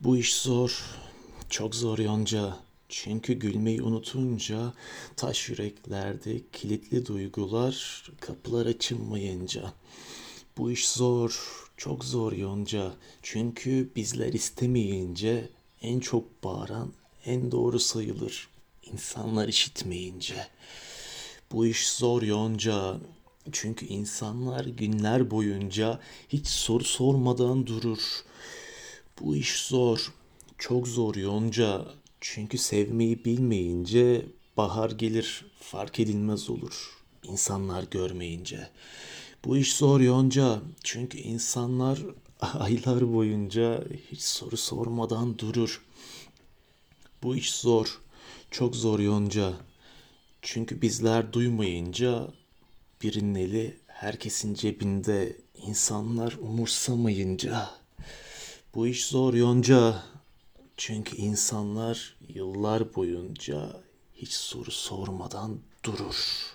Bu iş zor, çok zor Yonca. Çünkü gülmeyi unutunca taş yüreklerde kilitli duygular kapılar açılmayınca. Bu iş zor, çok zor Yonca. Çünkü bizler istemeyince en çok bağıran en doğru sayılır. İnsanlar işitmeyince. Bu iş zor Yonca. Çünkü insanlar günler boyunca hiç soru sormadan durur. Bu iş zor. Çok zor Yonca. Çünkü sevmeyi bilmeyince bahar gelir fark edilmez olur. İnsanlar görmeyince. Bu iş zor Yonca. Çünkü insanlar aylar boyunca hiç soru sormadan durur. Bu iş zor. Çok zor Yonca. Çünkü bizler duymayınca birinin eli herkesin cebinde. insanlar umursamayınca. Bu iş zor Yonca. Çünkü insanlar yıllar boyunca hiç soru sormadan durur.